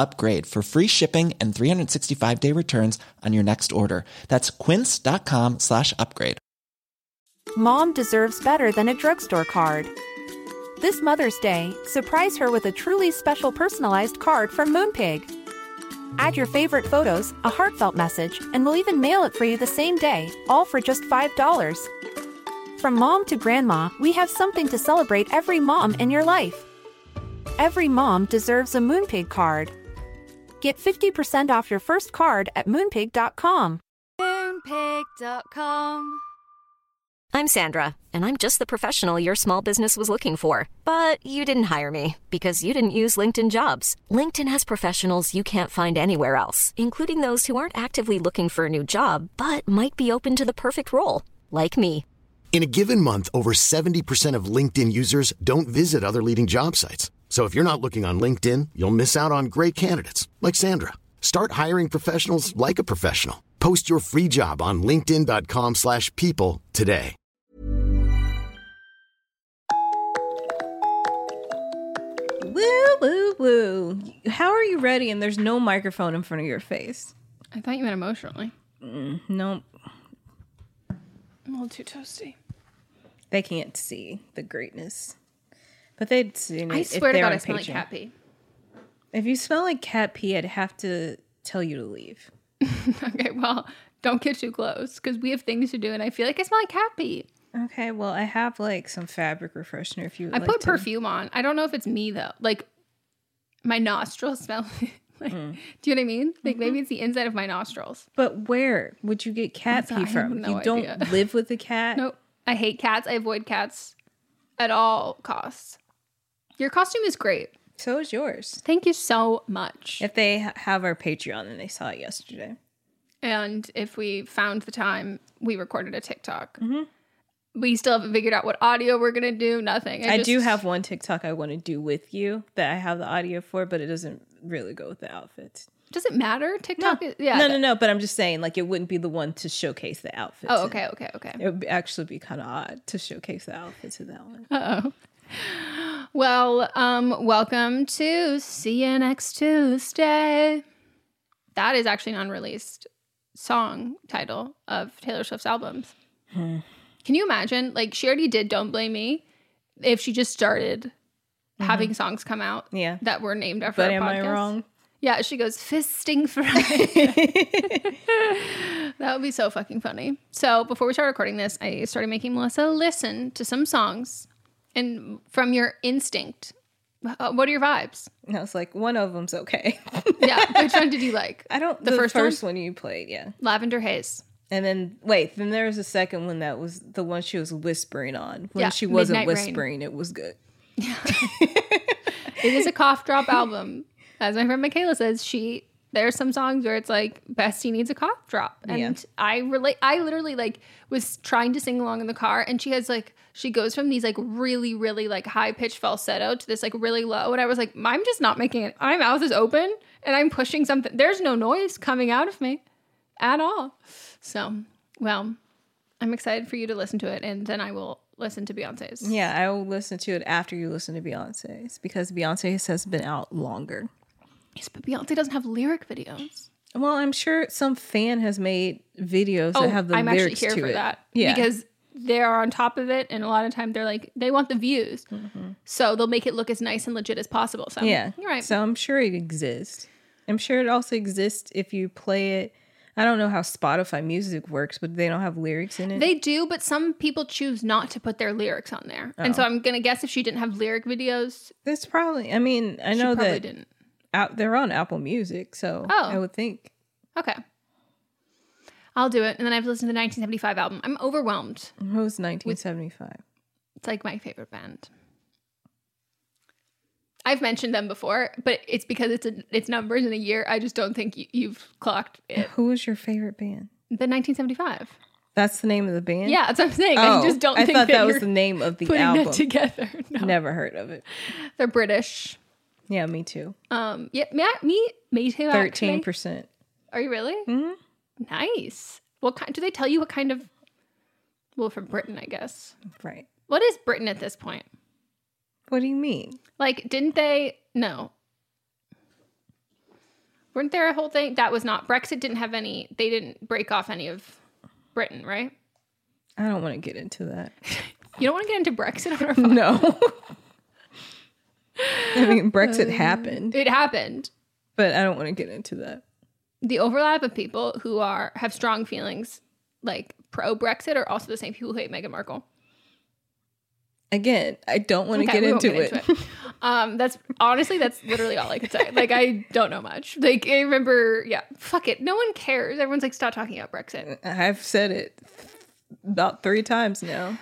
upgrade for free shipping and 365 day returns on your next order. That's quince.com slash upgrade. Mom deserves better than a drugstore card. This Mother's Day, surprise her with a truly special personalized card from Moonpig. Add your favorite photos, a heartfelt message, and we'll even mail it for you the same day, all for just $5. From mom to grandma, we have something to celebrate every mom in your life. Every mom deserves a Moonpig card. Get 50% off your first card at moonpig.com. Moonpig.com. I'm Sandra, and I'm just the professional your small business was looking for. But you didn't hire me because you didn't use LinkedIn jobs. LinkedIn has professionals you can't find anywhere else, including those who aren't actively looking for a new job but might be open to the perfect role, like me. In a given month, over 70% of LinkedIn users don't visit other leading job sites. So if you're not looking on LinkedIn, you'll miss out on great candidates like Sandra. Start hiring professionals like a professional. Post your free job on linkedin.com/people slash people today. Woo, woo, woo. How are you ready and there's no microphone in front of your face? I thought you meant emotionally. Mm, nope. I'm a little too toasty. They can't see the greatness. But they'd see it I if swear to they're God, on I smell like cat pee. If you smell like cat pee, I'd have to tell you to leave. okay, well, don't get too close because we have things to do, and I feel like I smell like cat pee. Okay, well, I have like some fabric refreshener if you I like put to. perfume on. I don't know if it's me though. Like my nostrils smell. like, Mm. Do you know what I mean? Like Mm-hmm. maybe it's the inside of my nostrils. But where would you get cat pee from? no you don't idea. live with a cat? Nope. I hate cats. I avoid cats at all costs. Your costume is great. So is yours. Thank you so much. If they ha- have our Patreon and they saw it yesterday. And if we found the time, we recorded a TikTok. Mhm. We still haven't figured out what audio we're gonna do. Nothing. I, do just- have one TikTok I want to do with you that I have the audio for, but it doesn't really go with the outfits. Does it matter? TikTok. is, yeah. no, no, no. But I'm just saying, like, it wouldn't be the one to showcase the outfits. Oh, okay, okay, okay. It would actually be kind of odd to showcase the outfits in that one. Uh oh. Well, um, welcome to See You Next Tuesday. That is actually an unreleased song title of Taylor Swift's albums. Hmm. Can you imagine? Like, she already did Don't Blame Me if she just started having songs come out Mm-hmm. Yeah. that were named after But am I podcast. wrong? Yeah, she goes fisting Friday. that would be so fucking funny. So before we started recording this, I started making Melissa listen to some songs, and from your instinct, Uh, what are your vibes? And I was like, one of them's okay. Yeah, which one did you like? I don't. The The, first first, one? one? you played, yeah. Lavender Haze. And then wait, then there was a second one that was the one she was whispering on. When Yeah, she wasn't Midnight Rain. whispering, it was good. Yeah. It is a cough drop album. As my friend Michaela says, she there's some songs where it's like Bestie needs a cough drop. And Yeah. I relate I literally like was trying to sing along in the car and she has like she goes from these like really, really like high pitched falsetto to this like really low. And I was like, I'm just not making it. My mouth is open and I'm pushing something. There's no noise coming out of me at all. So, well, I'm excited for you to listen to it and then I will listen to Beyonce's. Yeah, I will listen to it after you listen to Beyonce's because Beyonce's has been out longer. Yes, but Beyonce doesn't have lyric videos. Well, I'm sure some fan has made videos that have the Oh, I'm actually here to for it. that. Yeah, Because they're on top of it, and a lot of time they're like, they want the views. So they'll make it look as nice and legit as possible. So, Mm-hmm. yeah, you're right. So I'm sure it exists. I'm sure it also exists if you play it. I don't know how Spotify music works, but they don't have lyrics in it. they do, but some people choose not to put their lyrics on there. And Oh. so I'm going to guess if she didn't have lyric videos, That's probably. I mean, I she know probably that didn't. Out they're on Apple Music, so Oh. I would think. Okay. I'll do it. And then I've listened to the 1975 album. I'm overwhelmed. Was 1975. It's like my favorite band. I've mentioned them before, but it's because it's a, it's numbers in a year. I just don't think you, you've clocked it. Who was your favorite band? The 1975. That's the name of the band. Yeah, that's what I'm saying. Oh, I just don't I think thought that, was the name of the putting album. that together. No, Never heard of it. they're British. Yeah, me too. Um, yeah, me, me, me too. Thirteen percent. Are you really? Mm-hmm. Nice. What kind? Do they tell you what kind of? Well, from Britain, I guess. Right. What is Britain at this point? What do you mean? Like, didn't they? No. Weren't there a whole thing that was not Brexit? Didn't have any. They didn't break off any of Britain, right? I don't want to get into that. You don't want to get into Brexit on our phone. No. I mean, Brexit happened, It happened. but I don't want to get into that. the overlap of people who are have strong feelings like pro Brexit are also the same people who hate Meghan Markle. Again, I don't want to Okay, get, we won't into, it. Um, that's honestly that's literally all I could say. Like I don't know much. Like I remember, yeah, fuck it. No one cares. Everyone's like, stop talking about Brexit. I've said it about three times now.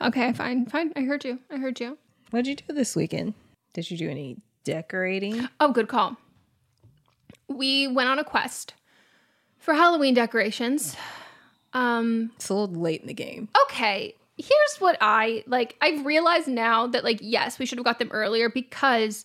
Okay, fine, fine. I heard you. I heard you. What did you do this weekend? Did you do any decorating? Oh, good call. We went on a quest for Halloween decorations. Um, It's a little late in the game. okay here's what i like i've realized now that like yes we should have got them earlier because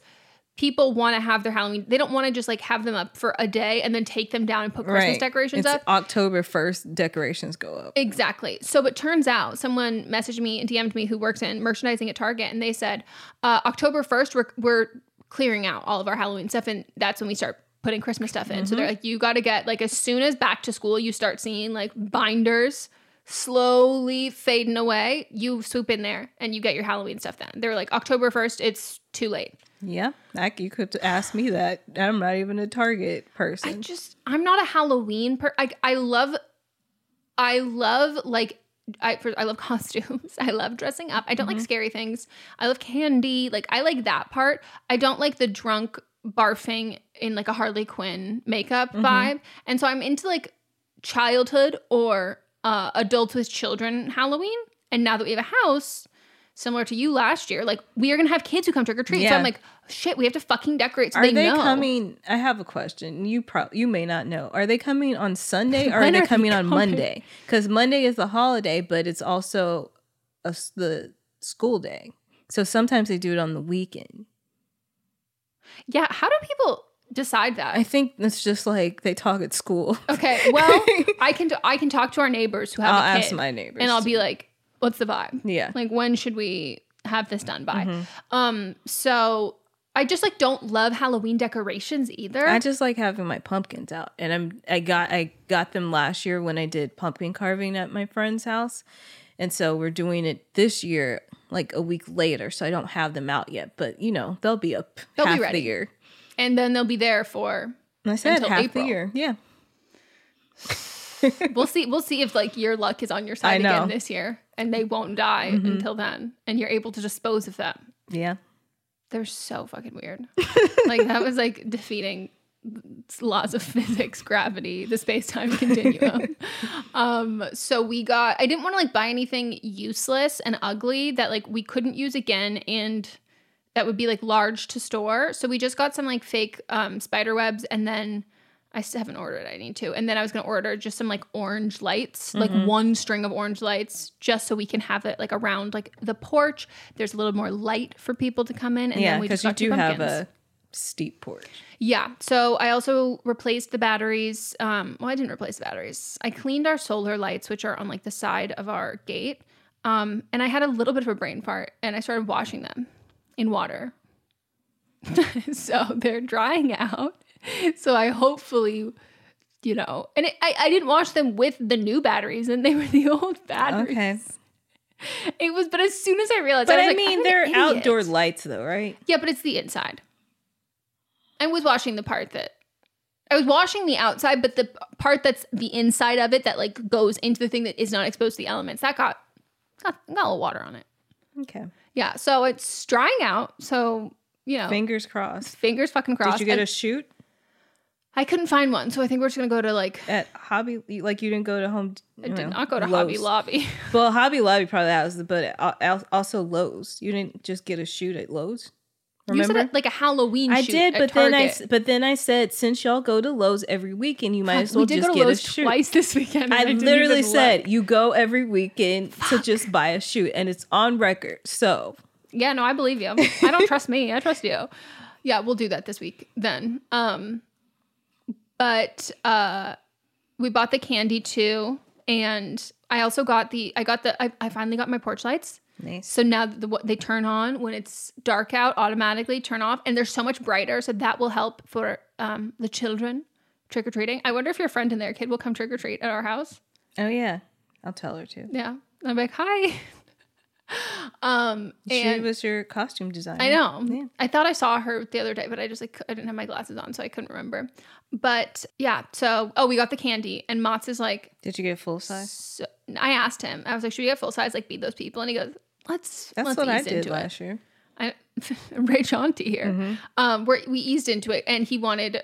people want to have their halloween they don't want to just like have them up for a day and then take them down and put christmas decorations it's up October 1st, decorations go up. Exactly. So it turns out someone messaged me and DM'd me who works in merchandising at Target, and they said uh, October first we're we're clearing out all of our Halloween stuff, and that's when we start putting Christmas stuff in. So they're like, you got to get like as soon as back to school, you start seeing like binders slowly fading away. You swoop in there and you get your Halloween stuff. Then they were like, October first, it's too late. Yeah, like you could ask me that. I'm not even a Target person. I just I'm not a Halloween per I I love I love like I for, I love costumes. I love dressing up. I don't like scary things. I love candy. Like I like that part. I don't like the drunk barfing in like a Harley Quinn makeup vibe. And so I'm into like childhood or uh adults with children Halloween. And now that we have a house similar to you last year, like we are going to have kids who come trick or treat. So I'm like, shit, we have to fucking decorate so they know. are they, they coming? I have a question. You pro you may not know. Are they coming on Sunday or are they are they coming on? Monday? Because Monday is a holiday, but it's also a the school day. So sometimes they do it on the weekend. Yeah, how do people decide that? I think it's just like they talk at school. Okay, well, I can I can talk to our neighbors who have I'll ask my neighbors. and I'll be like, "What's the vibe? Yeah. Mm-hmm. like when should we have this done by?" Um, so I just like don't love Halloween decorations either. I just like having my pumpkins out, and I'm I got I got them last year when I did pumpkin carving at my friend's house, and so we're doing it this year like a week later, so I don't have them out yet. But you know they'll be up They'll be half ready. the year. and then they'll be there for. I said Until half April. the year, yeah. We'll see. We'll see if like your luck is on your side. Mm-hmm. again this year, and they won't die until then, and you're able to dispose of them. Yeah. They're so fucking weird. like that was like defeating laws of physics, gravity, the space time continuum. um, so we got. I didn't want to like buy anything useless and ugly that like we couldn't use again and that would be like large to store. So we just got some like fake um, spider webs and then. I still haven't ordered. I need to. And then I was going to order just some like orange lights, like one string of orange lights, just so we can have it like around like the porch. There's a little more light for people to come in. And yeah, then we just you got two do have pumpkins. a steep porch. Yeah. So I also replaced the batteries. Um, well, I didn't replace the batteries. I cleaned our solar lights, which are on like the side of our gate. Um, and I had a little bit of a brain fart and I started washing them in water. so they're drying out. So I hopefully, you know, and it, I, I didn't wash them with the new batteries and they were the old batteries. Okay, It was, but as soon as I realized, but I, was I, mean they're outdoor lights though, right? Yeah, but it's the inside. I was washing the part that I was washing the outside, but the part that's the inside of it that like goes into the thing that is not exposed to the elements that got got, got a little water on it. Okay, Yeah, so it's drying out. So you know, fingers crossed. fingers fucking crossed. Did you get And a shoot I couldn't find one, so I think we're just gonna go to like. at Hobby? Like you didn't go to Home? I did not go to Hobby Lobby. Well, Hobby Lobby probably has, the, but al- also Lowe's. You didn't just get a shoot at Lowe's. You Remember? said it like a Halloween. I shoot did, but then I Target. but then I said since y'all go to Lowe's every weekend, you might Fuck, as well we did just go to get Lowe's a shoot. twice this weekend. and I literally said look. you go every weekend to just buy a shoot, and it's on record. So Yeah, no, I believe you. I don't trust me. I trust you. Yeah, we'll do that this week then. Um but uh we bought the candy too and I also got the I got the I, I finally got my porch lights. nice. So now the, what they turn on when it's dark out automatically turn off and they're so much brighter so that will help for um the children trick or treating. I wonder if your friend and their kid will come trick or treat at our house. Oh yeah, I'll tell her to. Yeah. I'm like, "Hi." um She was your costume designer. I know. Yeah. I thought I saw her the other day, but I just like I didn't have my glasses on, so I couldn't remember. But yeah, so oh, we got the candy, and Mott's is like, Did you get full size? so, I asked him, I was like, should we get full size, like beat those people? And he goes, let's. That's let's what I ease did into it." last year. I, Ray Shanti here. Mm-hmm. Um, where we eased into it, and he wanted.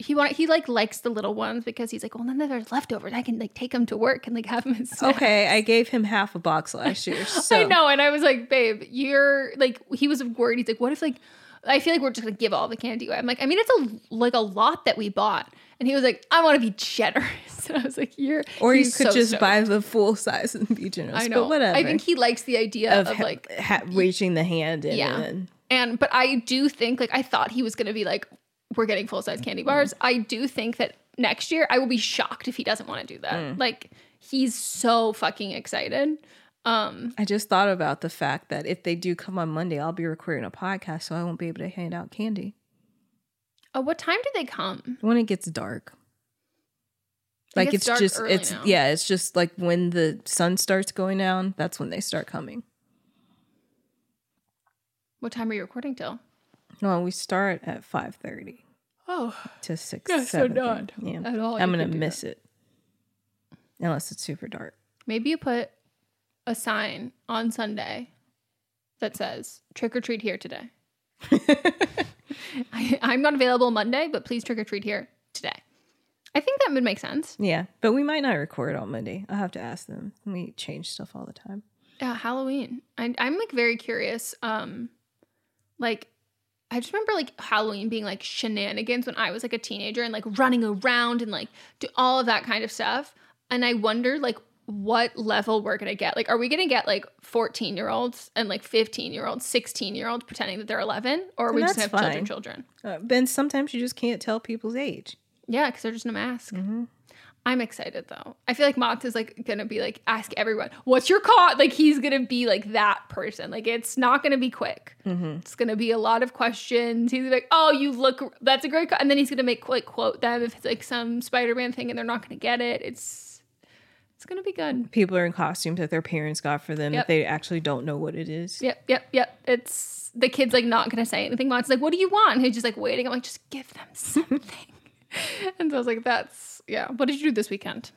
He wanted. He like likes the little ones because he's like, well, then there's leftovers. I can like take them to work and like have them. Okay, I gave him half a box last year. So I know, and I was like, babe, you're like, he was worried. He's like, what if like, I feel like we're just gonna give all the candy away. I'm like, I mean, it's a like a lot that we bought, and he was like, I want to be generous. And I was like, you're, Or you could so just stoked. buy the full size and be generous. I know, But whatever. I think he likes the idea of, of, ha- like, ha- reaching the hand in Yeah. and and but I do think like I thought he was gonna be like, we're getting full size candy bars. I do think that next year I will be shocked if he doesn't want to do that. Mm. Like, he's so fucking excited. Um, I just thought about the fact that if they do come on Monday, I'll be recording a podcast, so I won't be able to hand out candy oh, what time do they come? when it gets dark. It Like gets it's just it's now. yeah, it's just like when the sun starts going down, that's when they start coming. What time are you recording till? No, we start at five thirty. Oh, to six. Yeah, so 7 not Yeah, at all I'm gonna miss it unless it's super dark. maybe you put a sign on Sunday that says "Trick or treat here today." I, I'm not available Monday, but please trick or treat here today. I think that would make sense. Yeah, but we might not record on Monday. I'll have to ask them. We change stuff all the time. Yeah, Halloween. I, I'm like very curious. Um, like I just remember like Halloween being like shenanigans when I was like a teenager and like running around and like do all of that kind of stuff. And I wonder like what level we're gonna get. Like, are we gonna get like 14 year olds and like 15 year olds, 16 year olds pretending that they're 11, or are we just gonna have children, fine. children? Uh, ben, sometimes you just can't tell people's age. Yeah, because they're just in a mask. I'm excited though. I feel like Mott is like gonna be like ask everyone, "What's your cause?" Like he's gonna be like that person. Like it's not gonna be quick. Mm-hmm. It's gonna be a lot of questions. He's like, "Oh, you look. That's a great," co-. and then he's gonna make like quote them if it's like some Spider-Man thing, and they're not gonna get it. It's it's gonna be good. People are in costumes that their parents got for them Yep. that they actually don't know what it is. Yep, yep, yep. It's the kid's like not gonna say anything. Mott's like, "What do you want?" And he's just like waiting. I'm like, "Just give them something." and so I was like, "That's yeah." What did you do this weekend?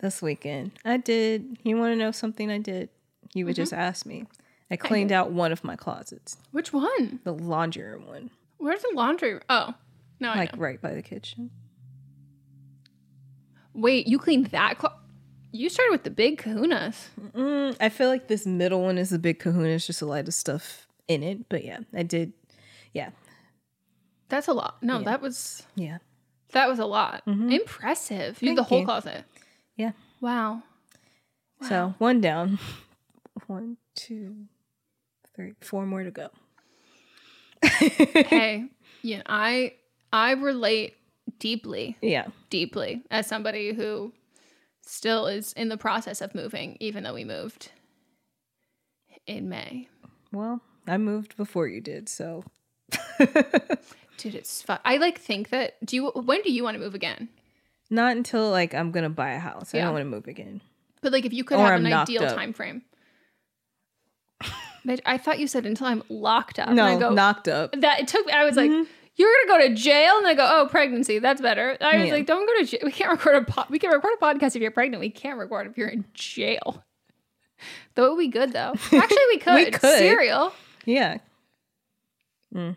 This weekend, I did. You want to know something I did? You would Mm-hmm. just ask me. I cleaned out one of my closets, Which one? the laundry room one, Where's the laundry? Oh, no, I like right by the kitchen. Wait, you cleaned that? Clo- you started with the big kahunas. Mm, I feel like this middle one is the big kahuna. It's just a lot of stuff in it. But yeah, I did. Yeah. That's a lot. No, that was Yeah. that was a lot. Mm-hmm. Impressive. You did the whole you. closet. Yeah. Wow. So one down. One, two, three, four more to go. hey, you know, I I relate deeply, Yeah. deeply as somebody who still is in the process of moving, even though we moved in May. Well, I moved before you did, so Dude, it's fun. I like think that. Do you? When do you want to move again? not until like I'm gonna buy a house. I Yeah. don't want to move again. But like, if you could Or have I'm an knocked ideal up. time frame. Bitch, I thought you said until I'm locked up. And No, I go, knocked up. that it took. I was like, mm-hmm. you're gonna go to jail, and I go, oh, pregnancy, that's better. I was Yeah. like, don't go to jail. We can't record a pod. We can record a podcast if you're pregnant. We can't record if you're in jail. Though it would be good though. Actually, we could. We could. Cereal. Yeah. Mm.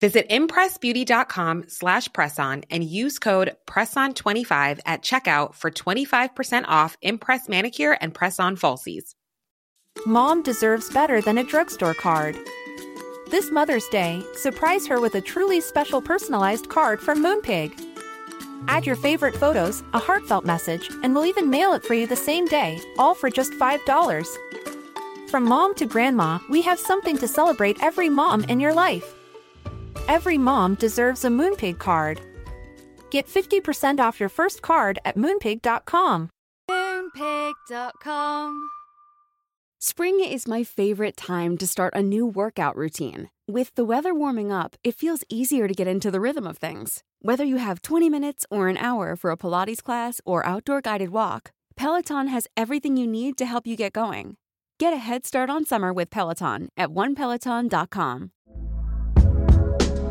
Visit impressbeauty.com slash presson and use code PRESSON25 at checkout for 25% off Impress Manicure and Press-On Falsies. Mom deserves better than a drugstore card. This Mother's Day, surprise her with a truly special personalized card from Moonpig. Add your favorite photos, a heartfelt message, and we'll even mail it for you the same day, all for just $5. From mom to grandma, we have something to celebrate every mom in your life. Every mom deserves a Moonpig card. Get 50% off your first card at moonpig.com. Moonpig.com. Spring is my favorite time to start a new workout routine. With the weather warming up, it feels easier to get into the rhythm of things. Whether you have 20 minutes or an hour for a Pilates class or outdoor guided walk, Peloton has everything you need to help you get going. Get a head start on summer with Peloton at onepeloton.com.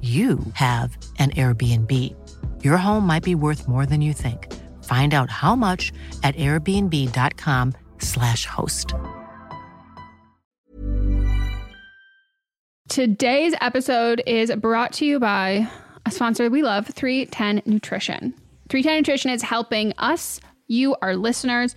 you have an Airbnb. Your home might be worth more than you think. Find out how much at airbnb.com/slash host. Today's episode is brought to you by a sponsor we love, 310 Nutrition. 310 Nutrition is helping us, you, our listeners,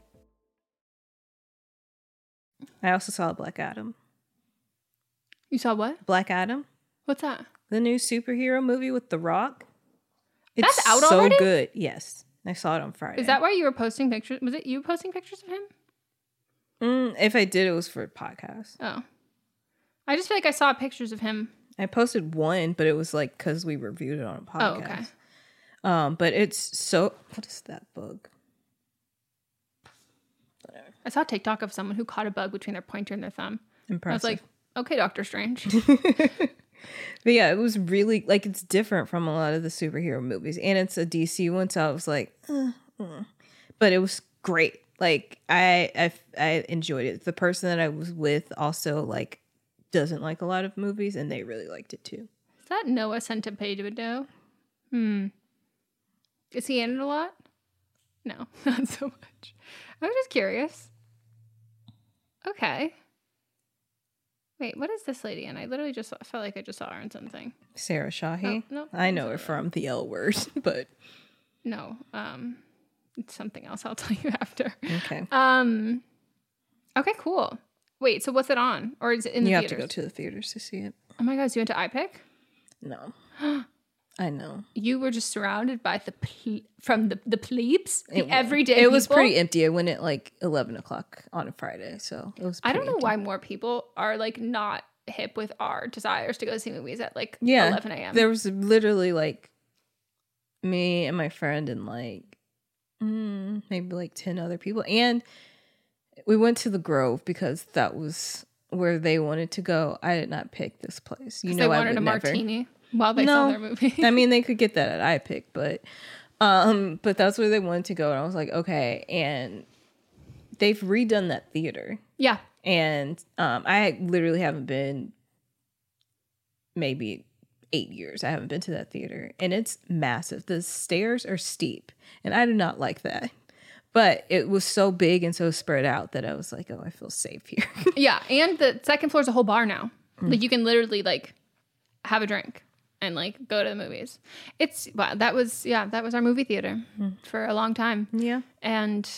I also saw Black Adam. You saw what? Black Adam, What's that? the new superhero movie with The Rock. That's out so already? good. Yes, I saw it on Friday. Is that why you were posting pictures? Was it you posting pictures of him? Mm, if I did, it was for a podcast. Oh. I just feel like I saw pictures of him. I posted one, but it was like because we reviewed it on a podcast. Oh, okay. Um, but it's so. What is that bug? I saw a TikTok of someone who caught a bug between their pointer and their thumb. I was like, okay, Doctor Strange. But yeah, it was really like it's different from a lot of the superhero movies, and it's a DC one, so I was like, uh, uh. but it was great. Like I, I, I enjoyed it. The person that I was with also like doesn't like a lot of movies, and they really liked it too. Is that Noah Centineo Hmm. Is he in it a lot? No, not so much. I was just curious. Okay. Wait, what is this lady in? I literally just I felt like I just saw her in something. Sarah Shahi. Oh, no, I know her from The L Word, but No, um, it's something else. I'll tell you after. okay. Um, okay, cool. Wait, so what's it on, or is it in the theater? you have to go to the theaters to see it. Oh my gosh, you went to iPic? No, I know. You were just surrounded by the ple- from the the plebes, the It everyday. It was people. pretty empty. I went at like eleven o'clock on a Friday, so it was. I don't know empty. why more people are like not hip with our desires to go see movies at like Yeah, 11 a.m. There was literally like me and my friend and like mm, maybe like ten other people, and we went to the Grove because that was where they wanted to go. I did not pick this place. You know, they I wanted would a never. martini while they saw their movie. I mean, they could get that at iPic, but um, but that's where they wanted to go, and I was like, okay. And they've redone that theater, yeah, and um, I literally haven't been maybe eight years. I haven't been to that theater, and it's massive. The stairs are steep, and I do not like that. But it was so big and so spread out that I was like, oh, I feel safe here. yeah, and the second floor is a whole bar now. Mm. Like you can literally like have a drink and like go to the movies. It's wow, that was yeah, that was our movie theater for a long time. Mm. yeah. And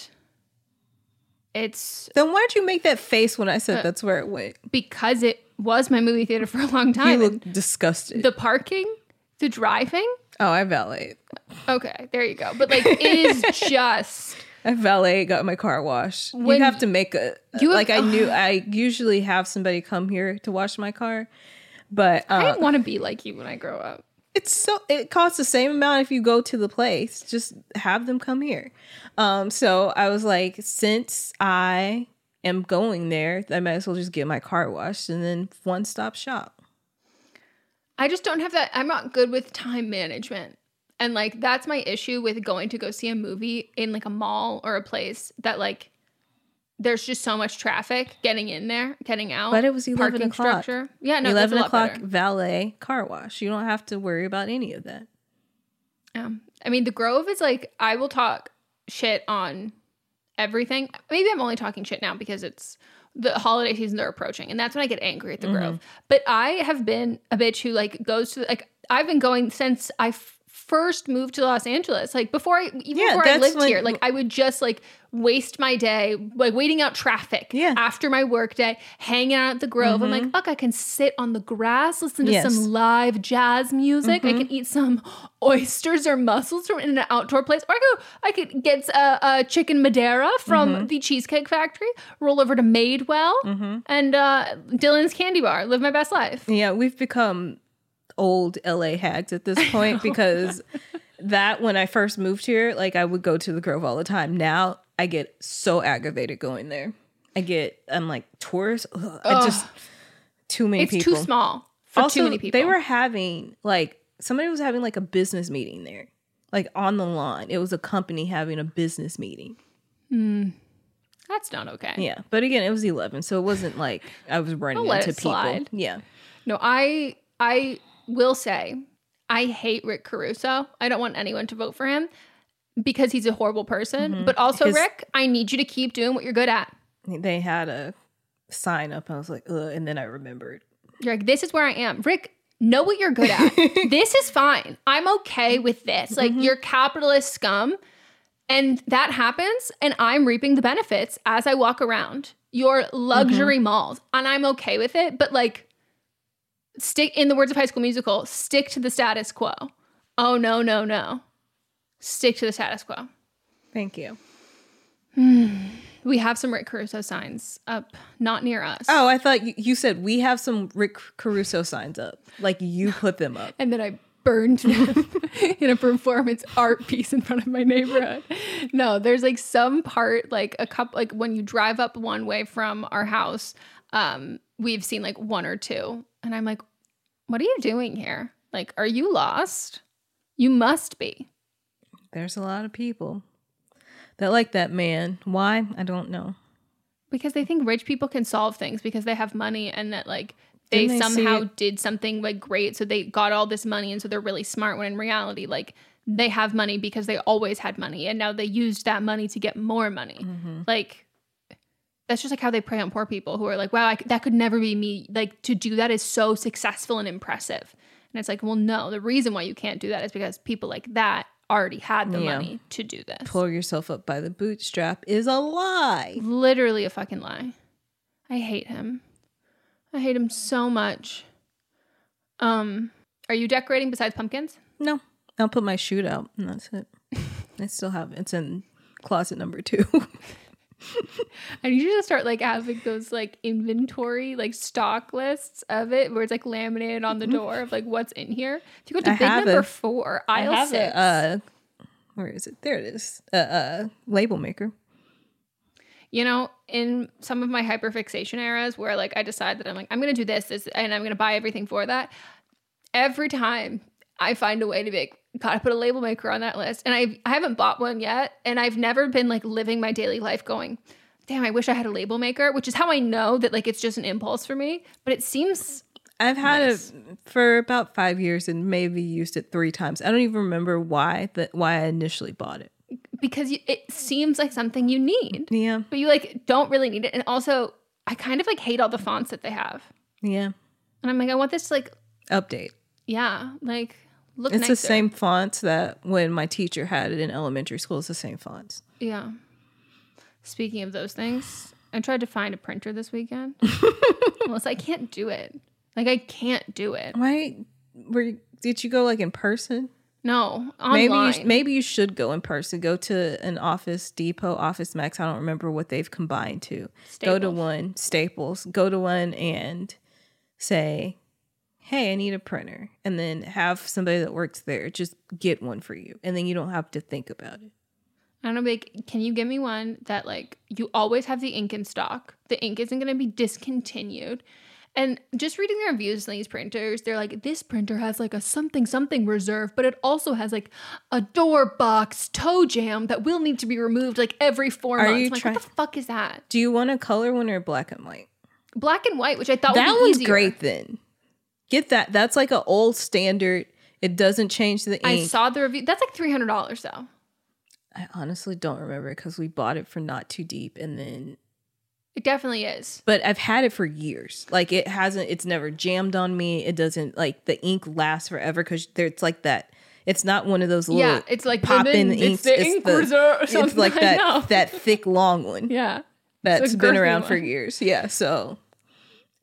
it's Then why'd you make that face when I said Uh, that's where it went? because it was my movie theater for a long time. You look disgusted. the parking, the driving. oh, I valet. Okay, there you go. But like it is just I valet got my car washed. When- you have to make a You have- like I knew I usually have somebody come here to wash my car, but I uh, want to be like you when I grow up. it's so it costs the same amount if you go to the place. Just have them come here. Um, so I was like, since I am going there, I might as well just get my car washed and then one stop shop. I just don't have that. I'm not good with time management. And like that's my issue with going to go see a movie in like a mall or a place that like there's just so much traffic getting in there, getting out. But it was eleven parking o'clock. structure. Yeah, no, eleven that's a lot o'clock better. valet car wash. You don't have to worry about any of that. Yeah. I mean, the Grove is like I will talk shit on everything. Maybe I'm only talking shit now because it's the holiday season they're approaching, and that's when I get angry at the Mm-hmm. Grove. But I have been a bitch who like goes to like I've been going since I f- first moved to Los Angeles. Like before I even Yeah, before I lived when- here, like I would just like waste my day like waiting out traffic Yeah. after my work day, hanging out at the Grove. I'm like, mm-hmm. fuck, I can sit on the grass, listen to Yes. some live jazz music. I can mm-hmm. eat some oysters or mussels from in an outdoor place, or I go, I could get a, a uh, uh, chicken Madeira from mm-hmm. the Cheesecake Factory, roll over to Madewell, and uh, Dylan's Candy Bar, live my best life. Yeah, we've become old LA hags at this point because that when I first moved here, like I would go to the Grove all the time. Now I get so aggravated going there. I get I'm like tourists. Ugh, I just too many It's people. too small for also, too many people. they were having like somebody was having like a business meeting there, like on the lawn. It was a company having a business meeting. Hmm. That's not okay. Yeah, but again, it was eleven, so it wasn't like I was running into people. slide. Yeah, No, I I will say I hate Rick Caruso. I don't want anyone to vote for him because he's a horrible person. Mm-hmm. But also, His- Rick, I need you to keep doing what you're good at. they had a sign up. And I was like, ugh, and then I remembered. You're like, this is where I am. Rick, know what you're good at. this is fine. I'm okay with this. Like mm-hmm. you're capitalist scum. And that happens, and I'm reaping the benefits as I walk around your mm-hmm. luxury malls. And I'm okay with it. But like stick in the words of high school musical, stick to the status quo. Oh no, no, no. Stick to the status quo. Thank you. We have some Rick Caruso signs up, not near us. Oh, I thought you, you said we have some Rick Caruso signs up. Like you put them up. and then I burned them in a performance art piece in front of my neighborhood. No, there's like some part, like a couple, like when you drive up one way from our house, um, we've seen like one or two, and I'm like, what are you doing here? Like, are you lost? You must be. There's a lot of people that like that man. Why? I don't know. because they think rich people can solve things because they have money and that like they they somehow did something like great so they got all this money and so they're really smart when in reality like they have money because they always had money and now they used that money to get more money Mm-hmm. like that's just like how they prey on poor people who are like wow I that could never be me like to do that is so successful and impressive and it's like well no the reason why you can't do that is because people like that already had the Yeah. money to do this Pull yourself up by the bootstrap is a lie. literally a fucking lie. I hate him. I hate him so much. Um, are you decorating besides pumpkins? No, I'll put my shoot out and that's it. I still have it's in closet number two. I need you to start like having those like inventory, like stock lists of it where it's like laminated on the door of like what's in here. If you go to Mm-hmm. I big number a- four, I aisle have six. a uh, where is it? There it is. Uh, uh, label maker. you know, in some of my hyperfixation eras where like I decide that I'm like, I'm gonna do this, this, and I'm gonna buy everything for that. Every time I find a way to be like, gotta put a label maker on that list. And I've, I haven't bought one yet. And I've never been like living my daily life going, damn, I wish I had a label maker, which is how I know that like it's just an impulse for me. But it seems I've had Nice. it for about five years and maybe used it three times. I don't even remember why that why I initially bought it. because you, it seems like something you need. Yeah, But you like don't really need it. And also I kind of like hate all the fonts that they have. yeah. And I'm like, I want this to like Update. Yeah, like look It's nicer. the same fonts that when my teacher had it in elementary school. It's the same fonts. Yeah. Speaking of those things, I tried to find a printer this weekend. Melissa, I can't do it. Like I can't do it. Why? Were you- did you go like in person? No, online. Maybe you, maybe you should go in person. Go to an Office Depot, Office Max. I don't remember what they've combined to. Go to one Staples. Go to one and say, "Hey, I need a printer," and then have somebody that works there just get one for you, and then you don't have to think about it. I don't know, like, can you give me one that like you always have the ink in stock? The ink isn't going to be discontinued. And just reading the reviews on these printers, they're like, this printer has like a something something reserve, but it also has like a door box toe jam that will need to be removed like every four Are months. you I'm like, what the fuck is that? Do you want a color one or black and white? Black and white, which I thought that would be one's easier. great. Then get that. That's like an old standard. It doesn't change the ink. I saw the review. That's like three hundred dollars though. I honestly don't remember because we bought it for not too deep, and then It definitely is. but I've had it for years. Like it hasn't, it's never jammed on me. It doesn't like the ink lasts forever because it's like that. It's not one of those little Yeah, it's like pop in it's the ink reserve or It's like that that thick long one Yeah. that's been around for years. Yeah, so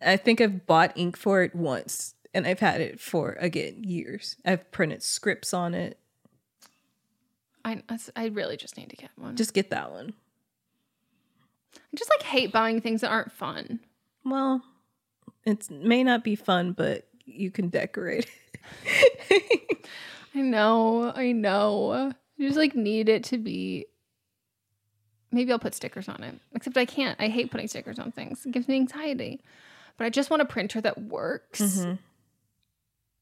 I think I've bought ink for it once, and I've had it for again years. I've printed scripts on it. I I really just need to get one. Just get that one. I just like hate buying things that aren't fun. Well, it may not be fun, but you can decorate. It. I know, I know. I just like need it to be. Maybe I'll put stickers on it. Except I can't. I hate putting stickers on things. It gives me anxiety. But I just want a printer that works. Mm-hmm.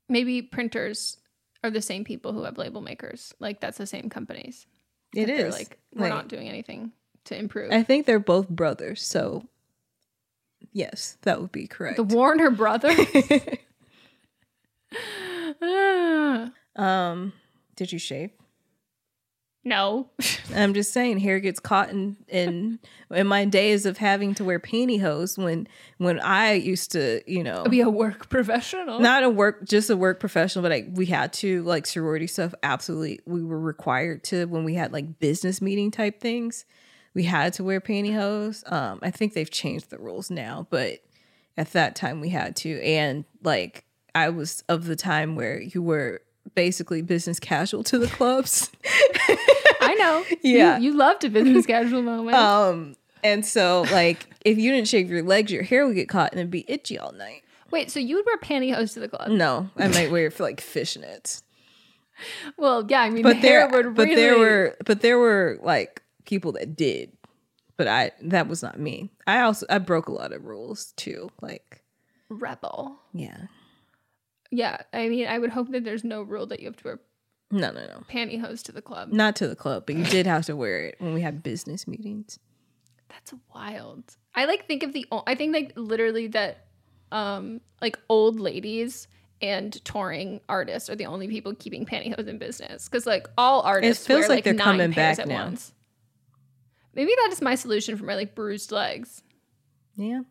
Maybe printers are the same people who have label makers. Like that's the same companies. It is. like we're Like, not doing anything to improve. I think they're both brothers, so yes, that would be correct. the Warner Brothers. Um, did you shave? No. I'm just saying, hair gets caught in in in my days of having to wear pantyhose when when I used to, you know, Be a work professional. not a work just a work professional, but like we had to like sorority stuff. Absolutely, we were required to when we had like business meeting type things. We had to wear pantyhose. Um, I think they've changed the rules now, but at that time we had to. And like I was of the time where you were basically business casual to the clubs. I know. Yeah. You, you loved a business casual moment. Um, and so like if you didn't shave your legs, your hair would get caught and it'd be itchy all night. Wait, so you would wear pantyhose to the club? No, I might wear it for like fishnets. Well, yeah, I mean, But hair there, would but there were, but there were like people that did, but I that was not me. I also I broke a lot of rules too. Like rebel. yeah, Yeah, I mean, I would hope that there's no rule that you have to wear no, no, no, pantyhose to the club. not to the club, but you did have to wear it when we had business meetings. That's wild. I like think of the. I think like literally that, um, like old ladies and touring artists are the only people keeping pantyhose in business because like all artists it feels wear like like, they're coming back at now. once. Maybe that is my solution for my like bruised legs. Yeah,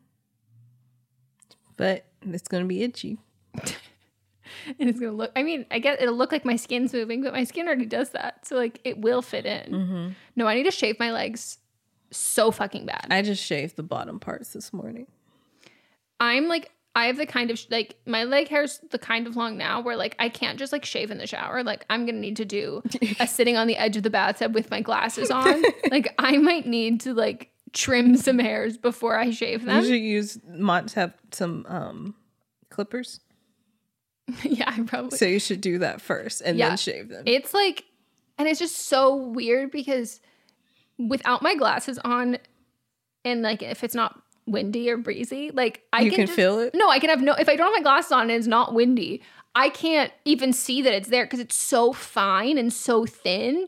but it's gonna be itchy. And it's gonna look. I mean, I guess it'll look like my skin's moving, but my skin already does that, so like it will fit in. Mm-hmm. No, I need to shave my legs so fucking bad. I just shaved the bottom parts this morning. I'm like I have the kind of like my leg hair's the kind of long now where like I can't just like shave in the shower. Like I'm gonna need to do a sitting on the edge of the bathtub with my glasses on. like I might need to like trim some hairs before I shave them. You should use Mont have some um clippers. yeah, I probably So you should do that first and Yeah. then shave them. It's like, and it's just so weird because without my glasses on, and like if it's not windy or breezy, like I You can, can just- feel it? No, I can have no. If I don't have my glasses on and it's not windy, I can't even see that it's there because it's so fine and so thin.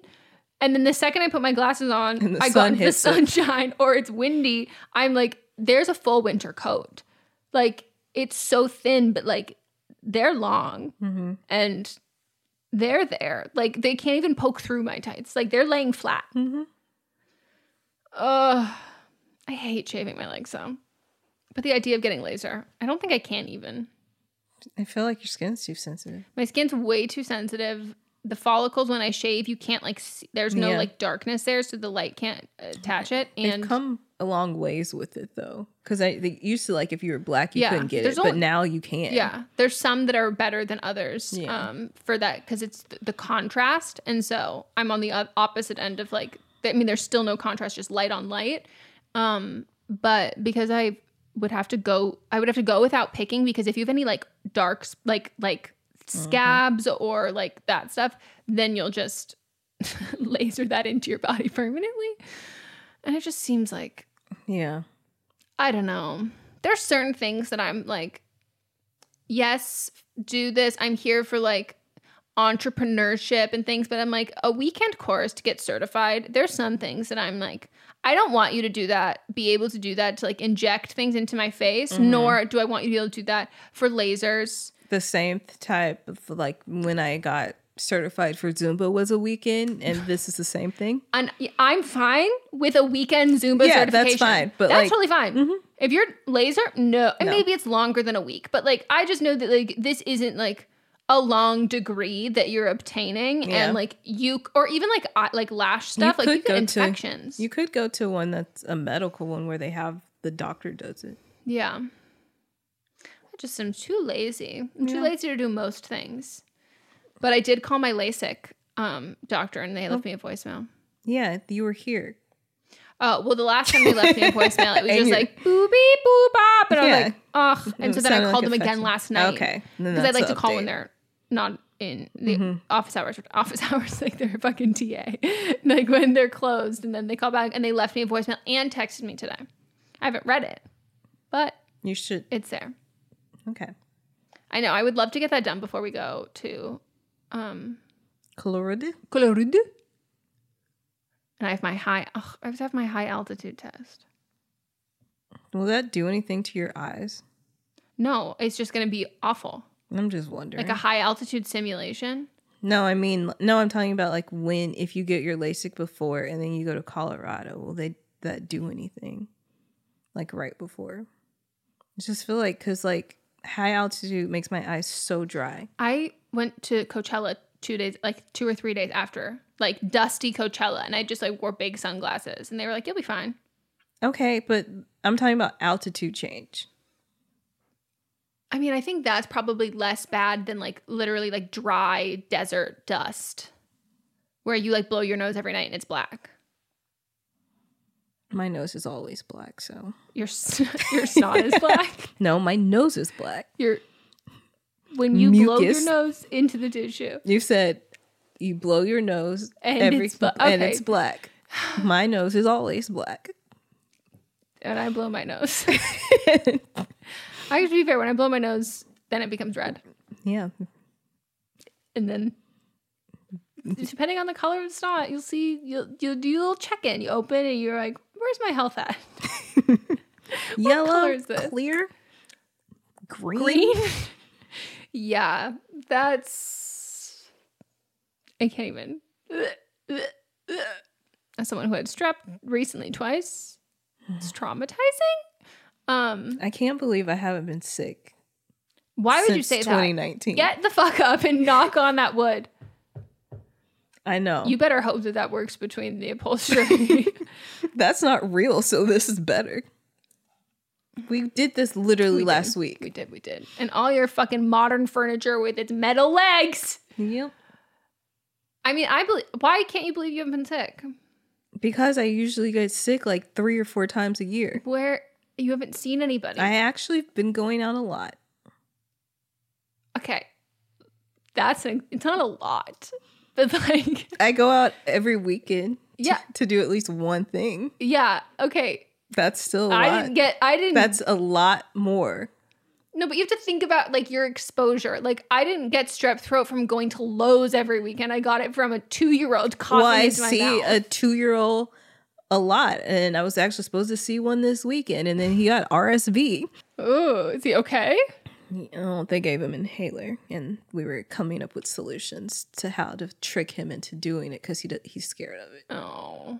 And then the second I put my glasses on, And the I got the hits it. sunshine or it's windy. I'm like, there's a full winter coat. Like it's so thin, but like they're long Mm-hmm. and they're there. Like they can't even poke through my tights. Like they're laying flat. Mm-hmm. Ugh. I hate shaving my legs so. But the idea of getting laser, I don't think I can even. I feel like your skin's too sensitive. My skin's way too sensitive. The follicles when I shave, you can't like see, there's no Yeah. like darkness there, so the light can't attach it. And They've come a long ways with it though, because I they used to like if you were black you Yeah, couldn't get it, there's but now you can. Yeah, there's some that are better than others Yeah. um, for that because it's th- the contrast, and so I'm on the o- opposite end of like. I mean, there's still no contrast, just light on light. Um, but because I would have to go, I would have to go without picking because if you have any like darks, like like scabs or like that stuff, then you'll just laser that into your body permanently, and it just seems like yeah. I don't know. There's certain things that I'm like, yes, do this. I'm here for like entrepreneurship and things, but I'm like, a weekend course to get certified. There's some things that I'm like, I don't want you to do that, be able to do that to like inject things into my face, Mm-hmm. nor do I want you to be able to do that for lasers. The same type of like when I got certified for Zumba was a weekend, and this is the same thing. And I'm fine with a weekend Zumba Yeah, that's certification. fine, but, that's like- totally fine. Mm-hmm. If you're laser, no, and No. maybe it's longer than a week, but like I just know that like this isn't like a long degree that you're obtaining, Yeah. and like you or even like like lash stuff, like you get infections. To, you could go to one that's a medical one where they have the doctor does it. yeah, I just am too lazy. I'm too lazy to do most things. But I did call my LASIK um, doctor, and they Oh. left me a voicemail. Yeah, you were here. Oh, well, the last time they left me a voicemail, it was just like boop beep boop bop. And I was like, ugh. And It so then I called like them again last night. Okay. Because I like to call when they're not in the Mhm. office hours. Office hours, like they're a fucking TA. like when they're closed. And then they call back and they left me a voicemail and texted me today. I haven't read it, but You should. it's there. Okay. I know. I would love to get that done before we go to um, Colorado. Colorado. And I have my high, ugh, I have to have my high altitude test. Will that do anything to your eyes? No, it's just going to be awful. I'm just wondering. Like a high altitude simulation. No, I mean no. I'm talking about like when if you get your LASIK before and then you go to Colorado, will they that do anything? Like right before. I just feel like because like high altitude makes my eyes so dry. I went to Coachella two days, like two or three days after, like dusty Coachella, and I just like wore big sunglasses, and they were like, "You'll be fine." Okay, but I'm talking about altitude change. I mean, I think that's probably less bad than like literally like dry desert dust, where you like blow your nose every night and it's black. My nose is always black, so Your your snot is black. no, my nose is black. Your when you blow your nose into the tissue. You said you blow your nose And every it's bla- and it's black. My nose is always black. and I blow my nose. I have to be fair. When I blow my nose, then it becomes red, Yeah. and then depending on the color of the snot, you'll see you'll you'll do a little check in. You open and you're like, "Where's my health at?" Yellow, color is this? clear, green. Green. Yeah, that's. I can't even. As someone who had strep recently twice, it's traumatizing. Um, I can't believe I haven't been sick. why would you say that? 2019. Get the fuck up and knock on that wood. I know. You better hope that that works between the upholstery. That's not real, so this is better. We did this literally We last did. week. We did, we did. And all your fucking modern furniture with its metal legs. Yep. I mean, I believe. Why can't you believe you haven't been sick? Because I usually get sick like three or four times a year. Where you haven't seen anybody. I actually been going out a lot. okay, that's a, it's not a lot, but like, I go out every weekend to, Yeah. to do at least one thing. yeah, okay. That's still a I lot. I didn't get. I didn't. That's a lot more. no, but you have to think about like your exposure. Like, I didn't get strep throat from going to Lowe's every weekend. I got it from a two-year-old coughing Well, I see a two year old a lot, and I was actually supposed to see one this weekend, and then he got RSV. oh, is he okay? Oh, they gave him inhaler, and we were coming up with solutions to how to trick him into doing it because he d- he's scared of it. Oh.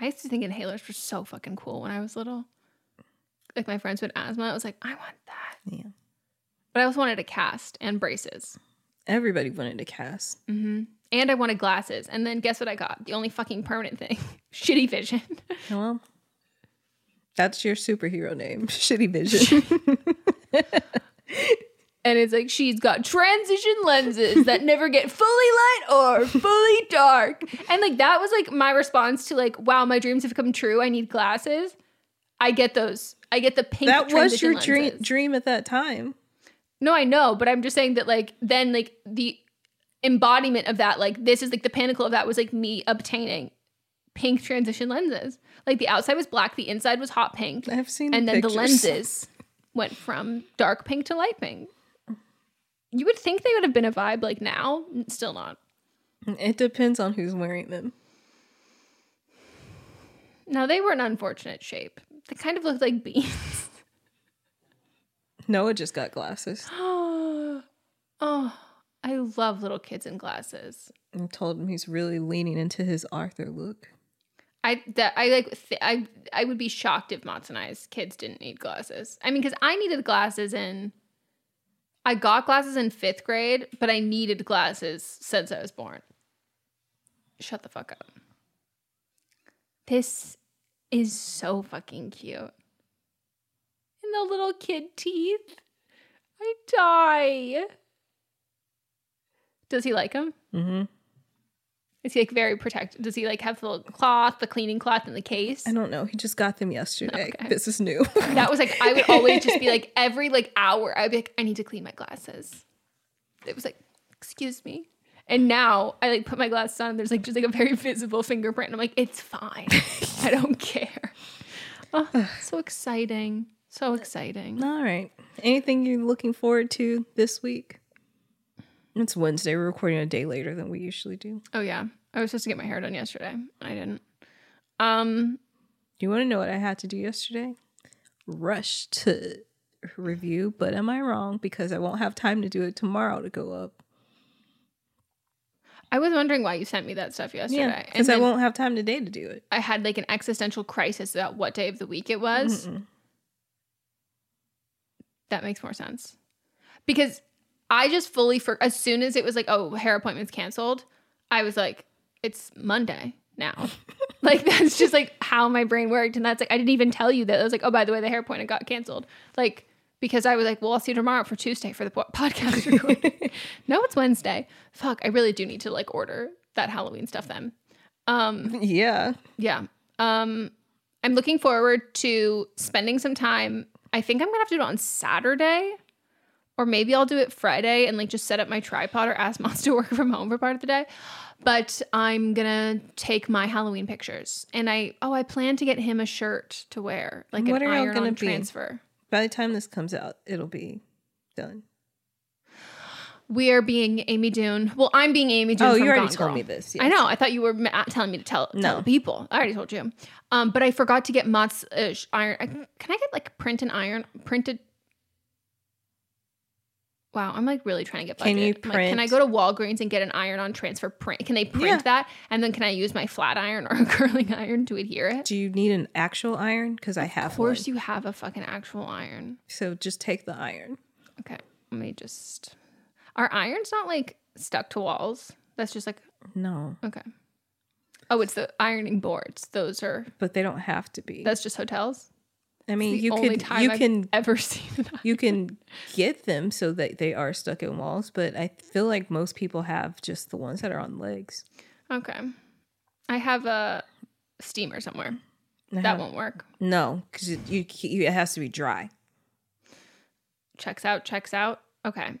I used to think inhalers were so fucking cool when I was little. Like my friends with asthma, I was like, I want that. Yeah. But I also wanted a cast and braces. Everybody wanted a cast. hmm And I wanted glasses. And then guess what I got? The only fucking permanent thing shitty vision. Well, that's your superhero name, Shitty Vision. And it's like she's got transition lenses that never get fully light or fully dark. And like that was like my response to like, wow, my dreams have come true. I need glasses. I get those. I get the pink. that was your dream lenses. dream at that time. No, I know, but I'm just saying that like then like the embodiment of that, like this is like the pinnacle of that was like me obtaining pink transition lenses. Like the outside was black, the inside was hot pink. I've seen and the then the lenses went from dark pink to light pink. You would think they would have been a vibe like now, still not. It depends on who's wearing them. No, they were an unfortunate shape. They kind of looked like beans. Noah just got glasses. oh, I love little kids in glasses. I told him he's really leaning into his Arthur look. I that I like th- I I would be shocked if Mats and I's kids didn't need glasses. I mean, because I needed glasses in. I got glasses in fifth grade, but I needed glasses since I was born. Shut the fuck up. This is so fucking cute. And the little kid teeth. I die. Does he like them? Mm-hmm. Is he like very protected? Does he like have the cloth, the cleaning cloth in the case? I don't know. He just got them yesterday. This is new. That was like I would always just be like every like hour I'd be like I need to clean my glasses. It was like excuse me. And now I like put my glasses on. There's like just like a very visible fingerprint. And I'm like it's fine. I don't care. Oh, so exciting. So exciting. All right. Anything you're looking forward to this week? It's Wednesday. We're recording a day later than we usually do. Oh yeah. I was supposed to get my hair done yesterday. I didn't. Um Do you want to know what I had to do yesterday? Rush to review, but am I wrong? Because I won't have time to do it tomorrow to go up. I was wondering why you sent me that stuff yesterday. Yeah, because I won't have time today to do it. I had like an existential crisis about what day of the week it was. Mm-mm. That makes more sense. Because I just fully for as soon as it was like, oh, hair appointments canceled, I was like, it's Monday now. like that's just like how my brain worked. And that's like I didn't even tell you that. I was like, oh, by the way, the hair appointment got canceled. Like because I was like, well, I'll see you tomorrow for Tuesday for the po- podcast recording. no, it's Wednesday. Fuck, I really do need to like order that Halloween stuff then. Um Yeah. yeah. Um, I'm looking forward to spending some time. I think I'm gonna have to do it on Saturday, or maybe I'll do it Friday and like just set up my tripod or ask Moms to work from home for part of the day. But I'm gonna take my Halloween pictures, and I oh I plan to get him a shirt to wear, like what an are iron gonna on be? transfer. By the time this comes out, it'll be done. We are being Amy Dunne. Well, I'm being Amy Dunne. Oh, you already Gone told Girl. me this, I know. I thought you were ma- telling me to tell, tell No. people. I already told you. Um, but I forgot to get Mott's uh, iron. I, can I get like print and iron printed? Wow, I'm like really trying to get. Budget. Can you I'm like, can I go to Walgreens and get an iron on transfer print? Can they print Yeah. that? And then can I use my flat iron or a curling iron to adhere it? Do you need an actual iron? Because I have Of course, one. you have a fucking actual iron. So just take the iron. Okay. Let me just. Our iron's not like stuck to walls. That's just like No, okay. Oh, it's the ironing boards. Those are. but they don't have to be. That's just hotels. I mean, you time you I've can ever seen it. you can get them so that they are stuck in walls, but I feel like most people have just the ones that are on legs. Okay. I have a steamer somewhere. I That have- won't work. No, because you, you, you it has to be dry. Checks out, checks out. Okay.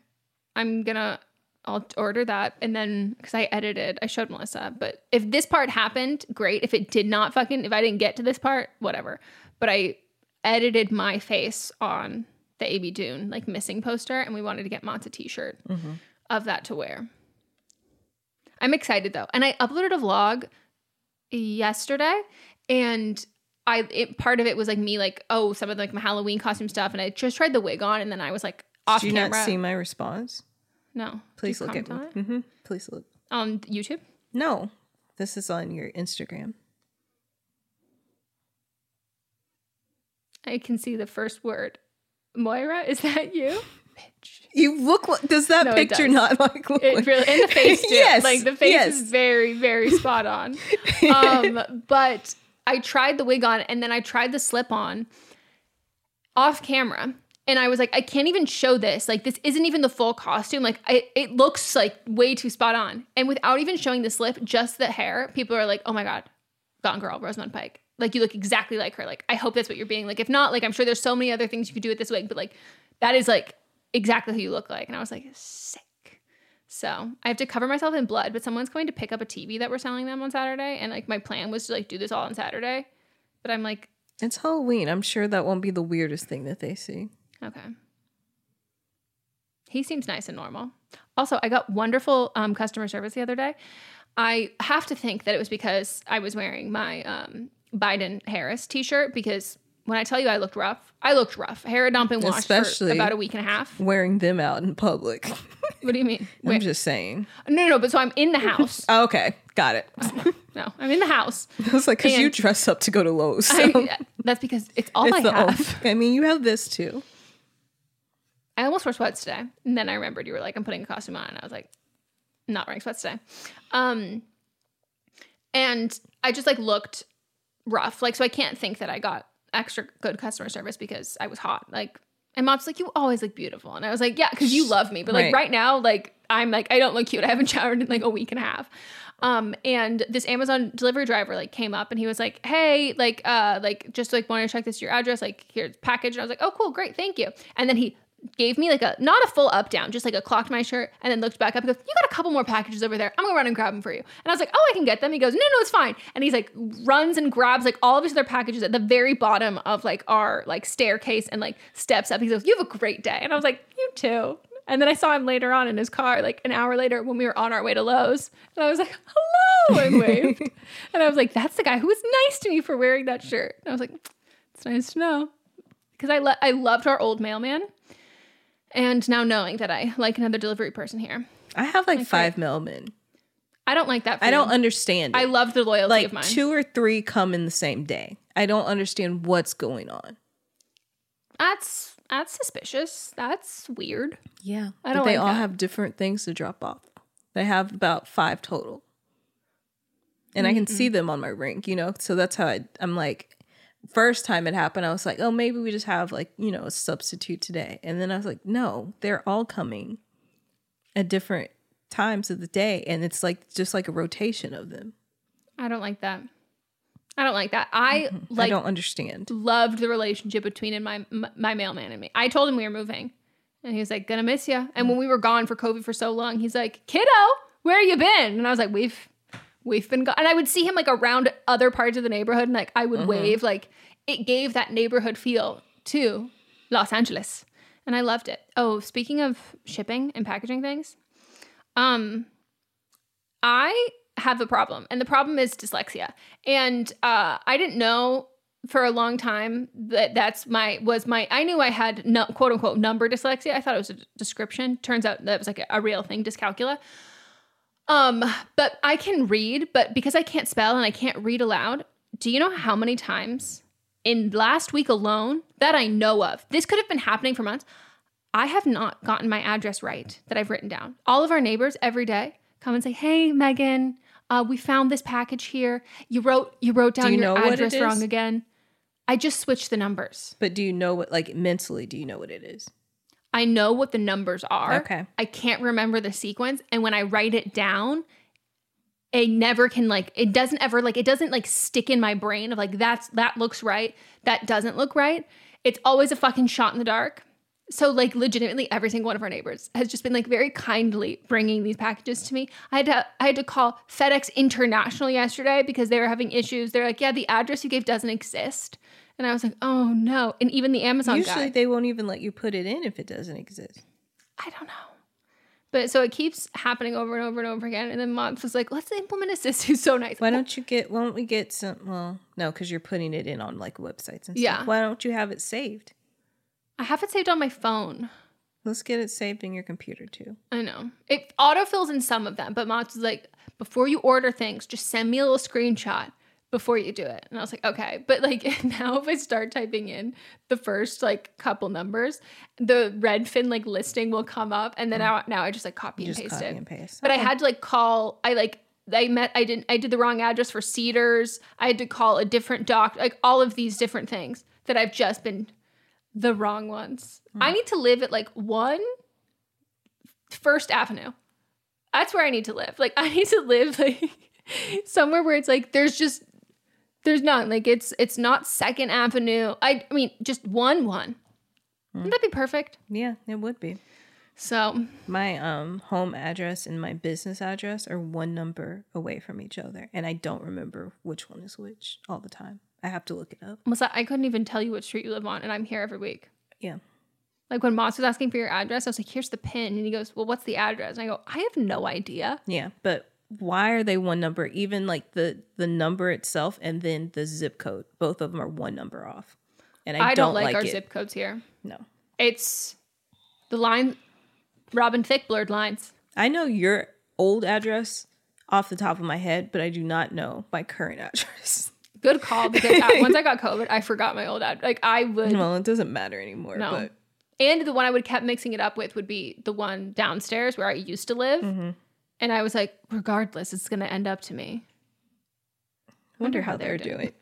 I'm gonna I'll order that and then because I edited, I showed Melissa. But if this part happened, great. If it did not fucking if I didn't get to this part, whatever. But I edited my face on the Amy Dunne like missing poster and we wanted to get Mott's a t-shirt of that to wear. I'm excited though. And I uploaded a vlog yesterday and I it, part of it was like me like oh some of the, like my Halloween costume stuff and I just tried the wig on and then I was like off Did you camera. not see my response? no, Please look at comment me. on it? hmm Please look. on YouTube. No, this is on your Instagram. I can see the first word. Moira, is that you? You look. like Does that No, picture does. not like? Look It like- really in the face too. yes, like the face yes. is very very spot on. Um, but I tried the wig on and then I tried the slip on off camera. And I was like, I can't even show this. Like, this isn't even the full costume. Like, I, it looks like way too spot on. And without even showing the slip, just the hair, people are like, oh my God, Gone Girl, Rosamund Pike. Like, you look exactly like her. Like, I hope that's what you're being. Like, if not, like, I'm sure there's so many other things you could do with this wig, but like, that is like exactly who you look like. And I was like, sick. So I have to cover myself in blood, but someone's going to pick up a TV that we're selling them on Saturday. And like, my plan was to like do this all on Saturday. But I'm like, It's Halloween. I'm sure that won't be the weirdest thing that they see. Okay. He seems nice and normal. Also, I got wonderful um, customer service the other day. I have to think that it was because I was wearing my um, Biden Harris t shirt because when I tell you I looked rough, I looked rough. Hair had not been washed Especially for about a week and a half. Wearing them out in public. What do you mean? I'm just saying. no, no, no, but so I'm in the house. Oh, okay, got it. no, I'm in the house. I was like, because you dress up to go to Lowe's. So. I, that's because it's all It's I have. I mean, you have this too. I almost wore sweats today. And then I remembered you were like, I'm putting a costume on. And I was like, not wearing sweats today. Um, and I just like looked rough. Like, so I can't think that I got extra good customer service because I was hot. Like, and mom's like, you always look beautiful. And I was like, yeah, because you love me. But like Right. right now, like, I'm like, I don't look cute. I haven't showered in like a week and a half. Um, and this Amazon delivery driver like came up and he was like, Hey, like, uh, like just like wanted to check this your address, like here's package. And I was like, Oh, cool, great, thank you. And then he gave me like a not a full up down, just like a clocked my shirt, and then looked back up and goes, You got a couple more packages over there. I'm gonna run and grab them for you. And I was like, Oh, I can get them. He goes, No, no, it's fine. And he's like runs and grabs like all of his other packages at the very bottom of like our like staircase and like steps up. He goes, You have a great day. And I was like, You too. And then I saw him later on in his car, like an hour later when we were on our way to Lowe's. And I was like, hello, and waved. and I was like, that's the guy who was nice to me for wearing that shirt. And I was like, it's nice to know. Because I, le- I loved our old mailman. And now knowing that I like another delivery person here, I have like Like, five mailmen. I don't like that. I don't understand. It. I love the loyalty like of mine. two or three come in the same day. I don't understand what's going on. That's that's suspicious. That's weird. Yeah, I but don't they like all that. have different things to drop off. They have about five total, and I can see them on my ring. You know, so that's how I, I'm like. First time it happened, I was like, "Oh, maybe we just have like you know a substitute today," and then I was like, "No, they're all coming at different times of the day, and it's like just like a rotation of them." I don't like that. I don't like that. I like Mm-hmm. I don't understand. loved the relationship between and my my mailman and me. I told him we were moving, and he was like, "Gonna miss you." And when we were gone for COVID for so long, he's like, "Kiddo, where you been?" And I was like, "We've we've been gone." And I would see him like around other parts of the neighborhood, and like I would wave. Like it gave that neighborhood feel to Los Angeles, and I loved it. Oh, speaking of shipping and packaging things, um, I have a problem, and the problem is dyslexia. And uh, I didn't know for a long time that that's my was my. I knew I had no, quote unquote number dyslexia. I thought it was a description. Turns out that was like a, a real thing, dyscalculia. Um, but I can read, but because I can't spell and I can't read aloud, do you know how many times in last week alone that I know of? This could have been happening for months. I have not gotten my address right that I've written down. All of our neighbors every day come and say, "Hey, Megan, uh, we found this package here. You wrote you wrote down you your address wrong again." I just switched the numbers. But do you know what, like mentally, do you know what it is? I know what the numbers are. Okay. I can't remember the sequence. And when I write it down, it never can like it doesn't ever like it doesn't like stick in my brain of like that's that looks right. That doesn't look right. It's always a fucking shot in the dark. So like legitimately every single one of our neighbors has just been like very kindly bringing these packages to me. I had to I had to call FedEx International yesterday because they were having issues. They're like, "Yeah, the address you gave doesn't exist." And I was like, "Oh no." And even the Amazon Usually guy. they won't even let you put it in if it doesn't exist. I don't know. But so it keeps happening over and over and over again. And then Moms was like, let's implement a who's so nice. Why don't you get? Why don't we get some? Well, no, because you're putting it in on like websites and stuff. Yeah. Why don't you have it saved? I have it saved on my phone. Let's get it saved in your computer too. I know. It autofills in some of them, but Moms was like, before you order things, just send me a little screenshot before you do it. And I was like, okay. But like now if I start typing in the first like couple numbers, the Redfin like listing will come up and then now, now I just like copy You and just paste copy it. and paste. But I had to like call I like I met I didn't I did the wrong address for Cedars. I had to call a different doc like all of these different things that I've just been the wrong ones. Hmm. I need to live at like one First Avenue. That's where I need to live. Like I need to live like somewhere where it's like there's just there's none. Like it's it's not Second Avenue. I, I mean just one one. Wouldn't that be perfect? Yeah, it would be. So My um home address and my business address are one number away from each other, and I don't remember which one is which all the time. I have to look it up. Melissa, I couldn't even tell you what street you live on, and I'm here every week. Yeah. Like when Moss was asking for your address, I was like, "Here's the pin," and he goes, "Well, what's the address?" And I go, "I have no idea." Yeah, but why are they one number? Even like the the number itself and then the zip code, both of them are one number off. And I, I, don't, like, our it. zip codes here. No, It's the line, Robin Thicke blurred lines. I know your old address off the top of my head, but I do not know my current address. Good call because I, once I got COVID, I forgot my old address. Like I would. well, it doesn't matter anymore. No. but And the one I would kept mixing it up with would be the one downstairs where I used to live. Mm-hmm. And I was like, regardless, it's going to end up to me. I wonder how they're doing.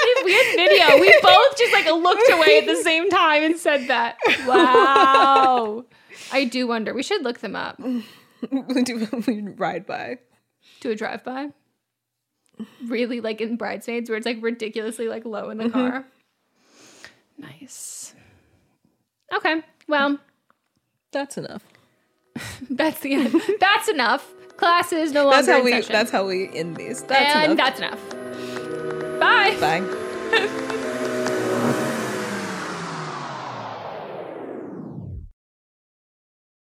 if we had video, we both just like looked away at the same time and said that. Wow. I do wonder. We should look them up. we do we ride by. Do a drive by. Really like in bridesmaids where it's like ridiculously like low in the mm-hmm. car. Nice. Okay. Well, That's enough. that's the end. That's enough. Class is no longer That's how in we. session. That's how we end these. That's and enough. that's enough. Bye. Bye.